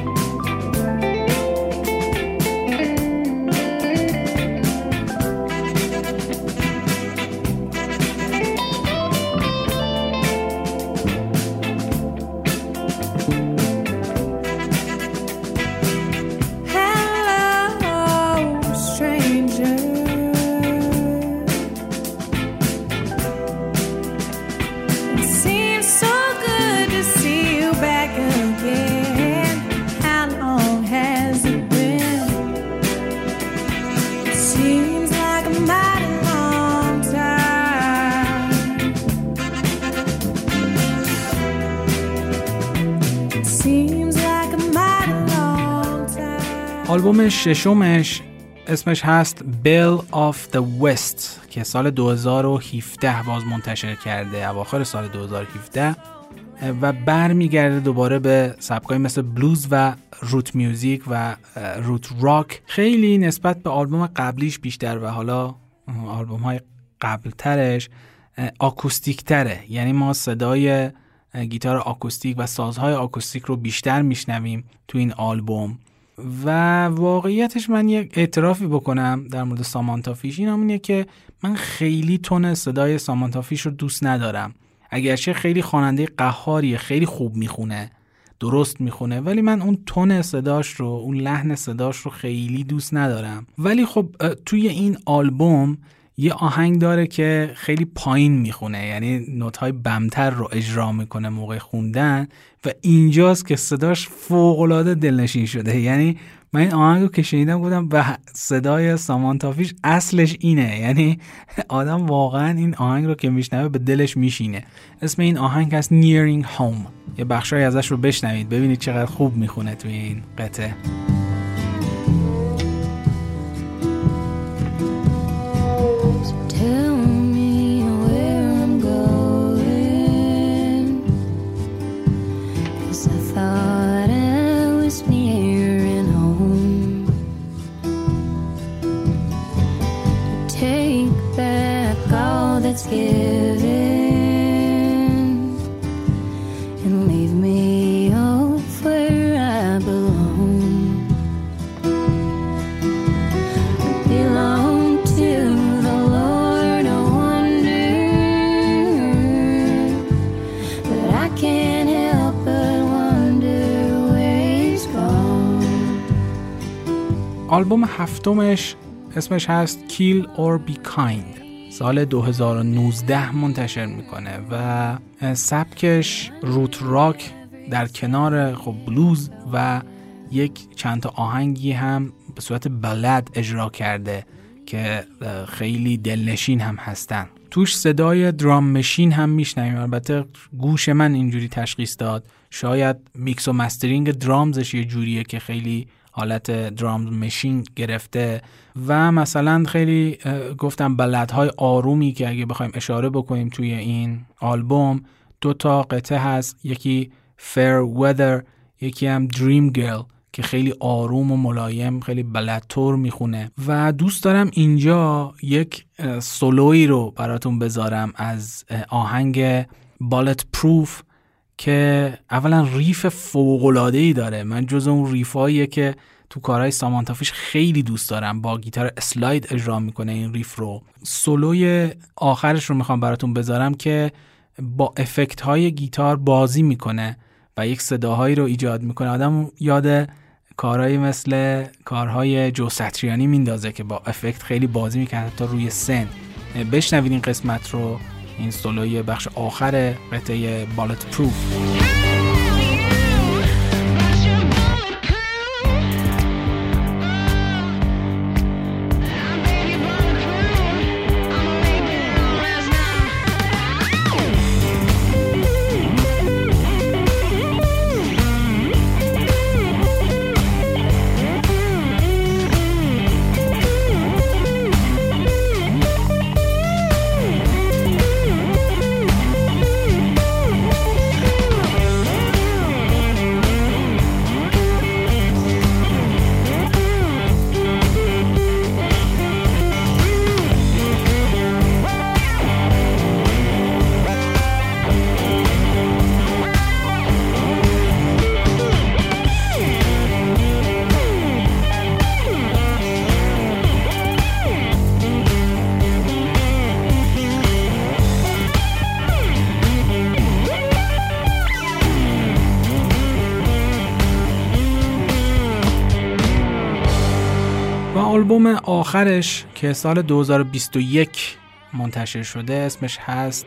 آلبوم ششمش اسمش هست Bell of the West که سال 2017 باز منتشر کرده اواخر سال 2017 و برمیگرده دوباره به سبکای مثل بلوز و روت میوزیک و روت راک خیلی نسبت به آلبوم قبلیش بیشتر و حالا آلبوم های قبلترش آکوستیک تره یعنی ما صدای گیتار آکوستیک و سازهای آکوستیک رو بیشتر میشنویم تو این آلبوم. و واقعیتش من یک اعترافی بکنم در مورد سامانتا فیش. این اینه که من خیلی تون صدای سامانتا فیش رو دوست ندارم. اگرچه خیلی خواننده قهاریه خیلی خوب می‌خونه درست می‌خونه ولی من اون تون صداش رو اون لحن صداش رو خیلی دوست ندارم. ولی خب توی این آلبوم یه آهنگ داره که خیلی پایین می‌خونه یعنی نوت های بمتر رو اجرا می‌کنه موقع خوندن و اینجاست که صداش فوق دلنشین شده. یعنی من این آهنگ رو که بودم و صدای سامانتافیش اصلش اینه. یعنی آدم واقعا این آهنگ رو که میشنوه به دلش میشینه. اسم این آهنگ هست Nearing Home. یه بخشای ازش رو بشنوید ببینید چقدر خوب می‌خونه توی این قطعه. آلبوم هفتمش اسمش هست Kill or Be Kind سال 2019 منتشر می‌کنه و سبکش roots rock در کنار خب بلوز و یک چند تا آهنگی هم به صورت ballad اجرا کرده که خیلی دلنشین هم هستن. توش صدای drum machine هم میشنویم. البته گوش من اینجوری تشخیص داد. شاید میکس و mastering drums ش یه جوریه که خیلی حالت درام مشین گرفته و مثلا خیلی گفتم بلدهای آرومی که اگه بخوایم اشاره بکنیم توی این آلبوم دو تا قطعه هست یکی Fair Weather یکی هم Dream Girl که خیلی آروم و ملایم خیلی بلدتور می‌خونه. و دوست دارم اینجا یک سولوی رو براتون بذارم از آهنگ بالت پروف که اولا ریف فوقلاده ای داره. من جز اون ریفاییه که تو کارهای سامانتافیش خیلی دوست دارم. با گیتار اسلاید اجرا می‌کنه این ریف رو. سولوی آخرش رو می‌خوام براتون بذارم که با افکت های گیتار بازی می‌کنه و یک صداهایی رو ایجاد می‌کنه. آدم یاد کارهایی مثل کارهای جو ستریانی میندازه که با افکت خیلی بازی می‌کنه تا روی سن. بشنوید این قسمت رو. این سولوی بخش آخر قطعه بالت پروف. آخرش که سال 2021 منتشر شده اسمش هست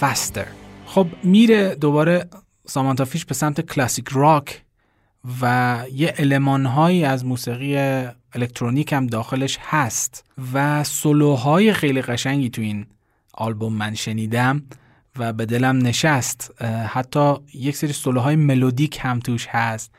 فستر خب میره دوباره سامانتافیش به سمت کلاسیک راک و یه المانهایی از موسیقی الکترونیک هم داخلش هست و سولوهای خیلی قشنگی تو این آلبوم من شنیدم و به دلم نشست. حتی یک سری سولوهای ملودیک هم توش هست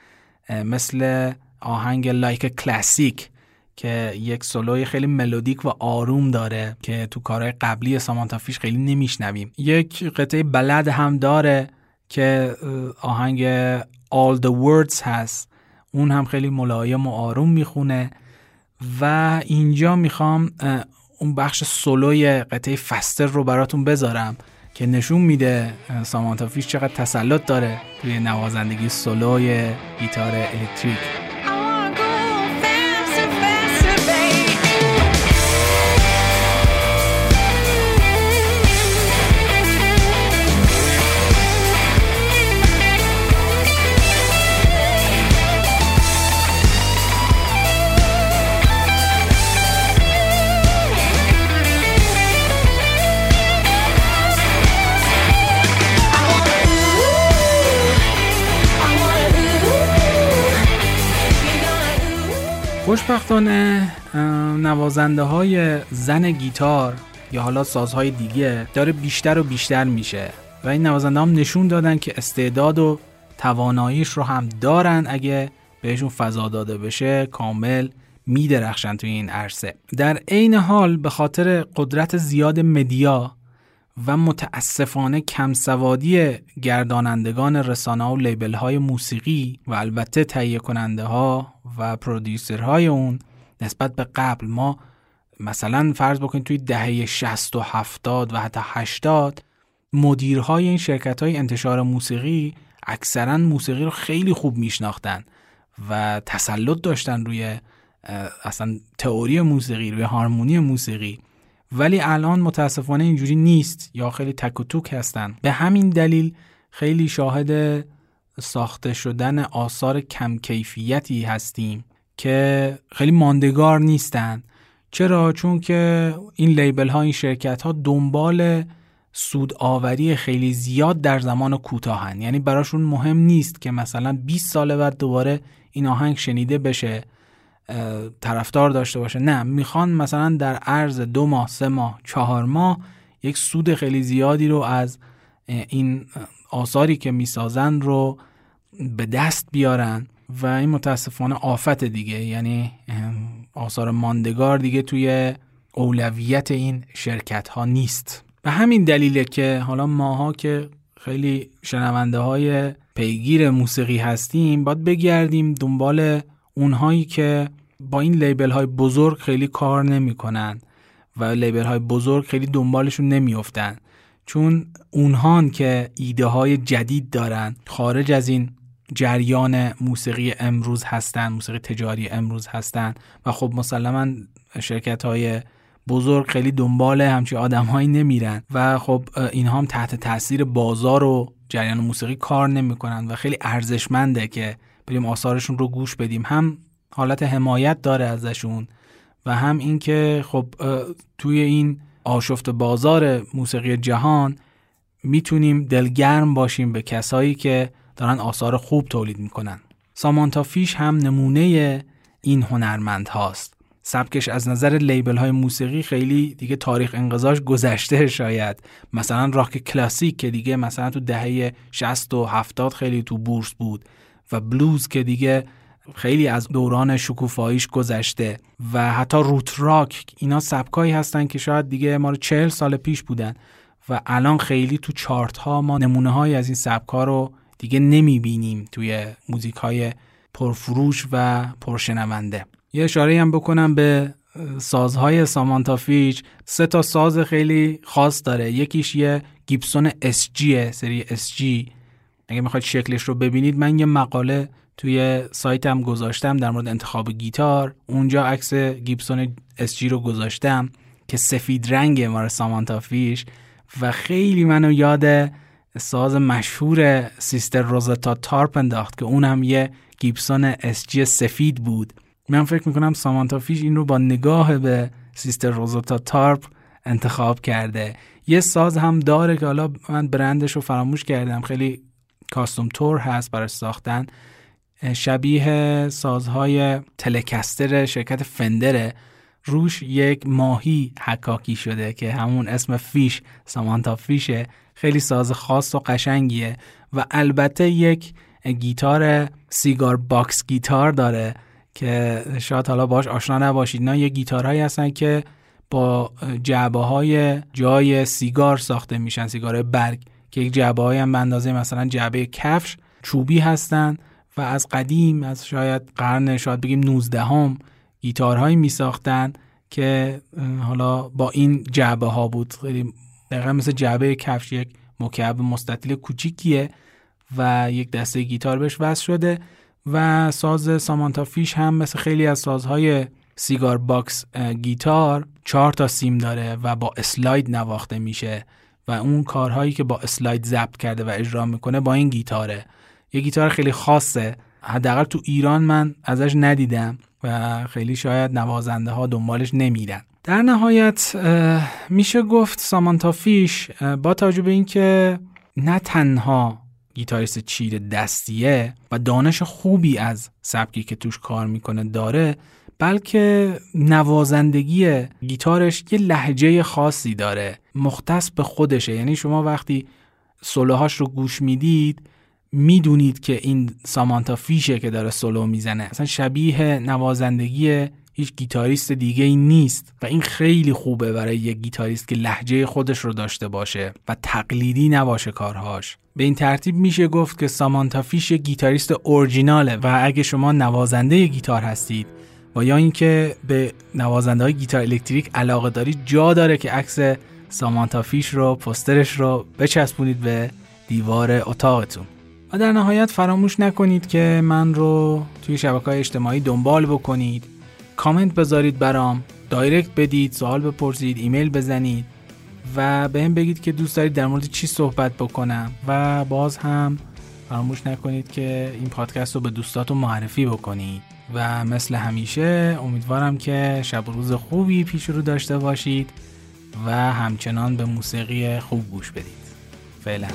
مثل آهنگ لایک کلاسیک که یک سولوی خیلی ملودیک و آروم داره که تو کارهای قبلی سامانتا فیش خیلی نمیشنویم. یک قطعه بلد هم داره که آهنگ All the Words هست. اون هم خیلی ملایم و آروم می‌خونه و اینجا می‌خوام اون بخش سولوی قطعه فستر رو براتون بذارم که نشون میده سامانتا فیش چقدر تسلط داره توی نوازندگی سولوی گیتار الکتریک. خوشبختانه نوازنده های زن گیتار یا حالا سازهای دیگه داره بیشتر و بیشتر میشه و این نوازنده هم نشون دادن که استعداد و تواناییش رو هم دارن اگه بهشون فضا داده بشه کامل میدرخشن توی این عرصه. در عین حال به خاطر قدرت زیاد مدیا و متاسفانه کمسوادی گردانندگان رسانه و لیبل های موسیقی و البته تهیه کننده ها و های اون نسبت به قبل ما مثلا فرض بکنید توی دهه 60 و 70 و حتی 80 مدیرهای این شرکت های انتشار موسیقی اکثرا موسیقی رو خیلی خوب میشناختن و تسلط داشتن روی اصلا تئوری موسیقی روی هارمونی موسیقی. ولی الان متاسفانه اینجوری نیست یا خیلی تک و توک هستن. به همین دلیل خیلی شاهد ساخته شدن آثار کم کیفیتی هستیم که خیلی ماندگار نیستن. چرا؟ چون که این لیبل ها این شرکت ها دنبال سود آوری خیلی زیاد در زمان کوتاهن. یعنی براشون مهم نیست که مثلا 20 سال بعد دوباره این آهنگ شنیده بشه. طرفدار داشته باشه. نه می‌خوان مثلا در عرض دو ماه سه ماه چهار ماه یک سود خیلی زیادی رو از این آثاری که می‌سازن رو به دست بیارن و این متاسفانه آفت دیگه. یعنی آثار ماندگار دیگه توی اولویت این شرکت ها نیست. به همین دلیله که حالا ماها که خیلی شنونده های پیگیر موسیقی هستیم باید بگردیم دنبال اونهایی که با این لیبل های بزرگ خیلی کار نمی‌کنن و لیبل های بزرگ خیلی دنبالشون نمیافتن. چون اونهان که ایده های جدید دارن خارج از این جریان موسیقی امروز هستن موسیقی تجاری امروز هستن و خب مسلما شرکت های بزرگ خیلی دنبال همچی آدمهایی نمیرن و خب اینها هم تحت تاثیر بازار و جریان موسیقی کار نمی‌کنن و خیلی ارزشمنده که بریم آثارشون رو گوش بدیم. هم حالت حمایت داره ازشون و هم اینکه خب توی این آشفت بازار موسیقی جهان می‌تونیم دلگرم باشیم به کسایی که دارن آثار خوب تولید می‌کنن. سامانتا فیش هم نمونه این هنرمند هاست. سبکش از نظر لیبل های موسیقی خیلی دیگه تاریخ انقضاش گذشته شاید. مثلا راک کلاسیک که دیگه مثلا تو دهه 60 و 70 خیلی تو بورس بود. و بلوز که دیگه خیلی از دوران شکوفاییش گذشته و حتی روت راک اینا سبکایی هستن که شاید دیگه ما رو چهل سال پیش بودن و الان خیلی تو چارت ها ما نمونه های از این سبک ها رو دیگه نمی بینیم توی موزیک های پرفروش و پرشنونده. یه اشاره هم بکنم به سازهای سامانتا فیچ. سه تا ساز خیلی خاص داره. یکیش یه گیبسون SG سری SG اگه می‌خواید شکلش رو ببینید من یه مقاله توی سایتم گذاشتم در مورد انتخاب گیتار. اونجا عکس گیبسون SG رو گذاشتم که سفید رنگ مال سامانتا فیش و خیلی منو یاد ساز مشهور سیستر روزتا تارپ انداخت که اونم یه گیبسون SG سفید بود. من فکر می‌کنم سامانتا فیش این رو با نگاه به سیستر روزتا تارپ انتخاب کرده. یه ساز هم داره که حالا من برندش رو فراموش کردم. خیلی custom طور هست برای ساختن شبیه سازهای تلکستر شرکت فندره روش یک ماهی حکاکی شده که همون اسم فیش سامانتا فیشه خیلی ساز خاص و قشنگیه و البته یک گیتار cigar box guitar داره که شاید حالا باش آشنا نباشید. نه یه گیتارهایی هستن که با جعبه های جای سیگار ساخته میشن سیگار برگ. که یک جعبه های هم اندازه مثلا جعبه کفش چوبی هستن و از قدیم از شاید قرن شاید بگیم 19 هم گیتارهایی می ساختن که حالا با این جعبه ها بود. خیلی دقیقا مثل جعبه کفش یک مکعب مستطیل کوچیکیه و یک دسته گیتار بهش وصل شده و ساز سامانتا فیش هم مثل خیلی از سازهای cigar box guitar چهار تا سیم داره و با slide نواخته میشه. و اون کارهایی که با slide ضبط کرده و اجرا می‌کنه با این گیتاره. یه گیتار خیلی خاصه. حداقل تو ایران من ازش ندیدم و خیلی شاید نوازنده ها دنبالش نمیرن. در نهایت میشه گفت سامانتا فیش با توجه به اینکه نه تنها گیتاریست چیره دستیه و دانش خوبی از سبکی که توش کار می‌کنه داره بلکه نوازندگی گیتارش یه لهجه خاصی داره. مختص به خودشه. یعنی شما وقتی سولوهاش رو گوش می‌دید می‌دونید که این سامانتا فیشه که داره سولو می‌زنه. اصلا شبیه نوازندگی هیچ گیتاریست دیگه ای نیست و این خیلی خوبه برای یک گیتاریست که لهجه خودش رو داشته باشه و تقلیدی نباشه کارهاش. به این ترتیب میشه گفت که سامانتا فیش یک گیتاریست اورجیناله و اگه شما نوازنده گیتار هستید و یا اینکه به نوازنده های گیتار الکتریک علاقه دارید جا داره که عکس سامانتا فیش رو پوسترش رو بچسبونید به دیوار اتاقتون. و در نهایت فراموش نکنید که من رو توی شبکه های اجتماعی دنبال بکنید. کامنت بذارید برام direct بدید سوال بپرسید ایمیل بزنید و بهم بگید که دوست دارید در مورد چی صحبت بکنم. و باز هم فراموش نکنید که این پادکست رو به دوستاتون معرفی بکنید. و مثل همیشه امیدوارم که شب روز خوبی پیش رو داشته باشید. و همچنان به موسیقی خوب گوش بدید. فعلا.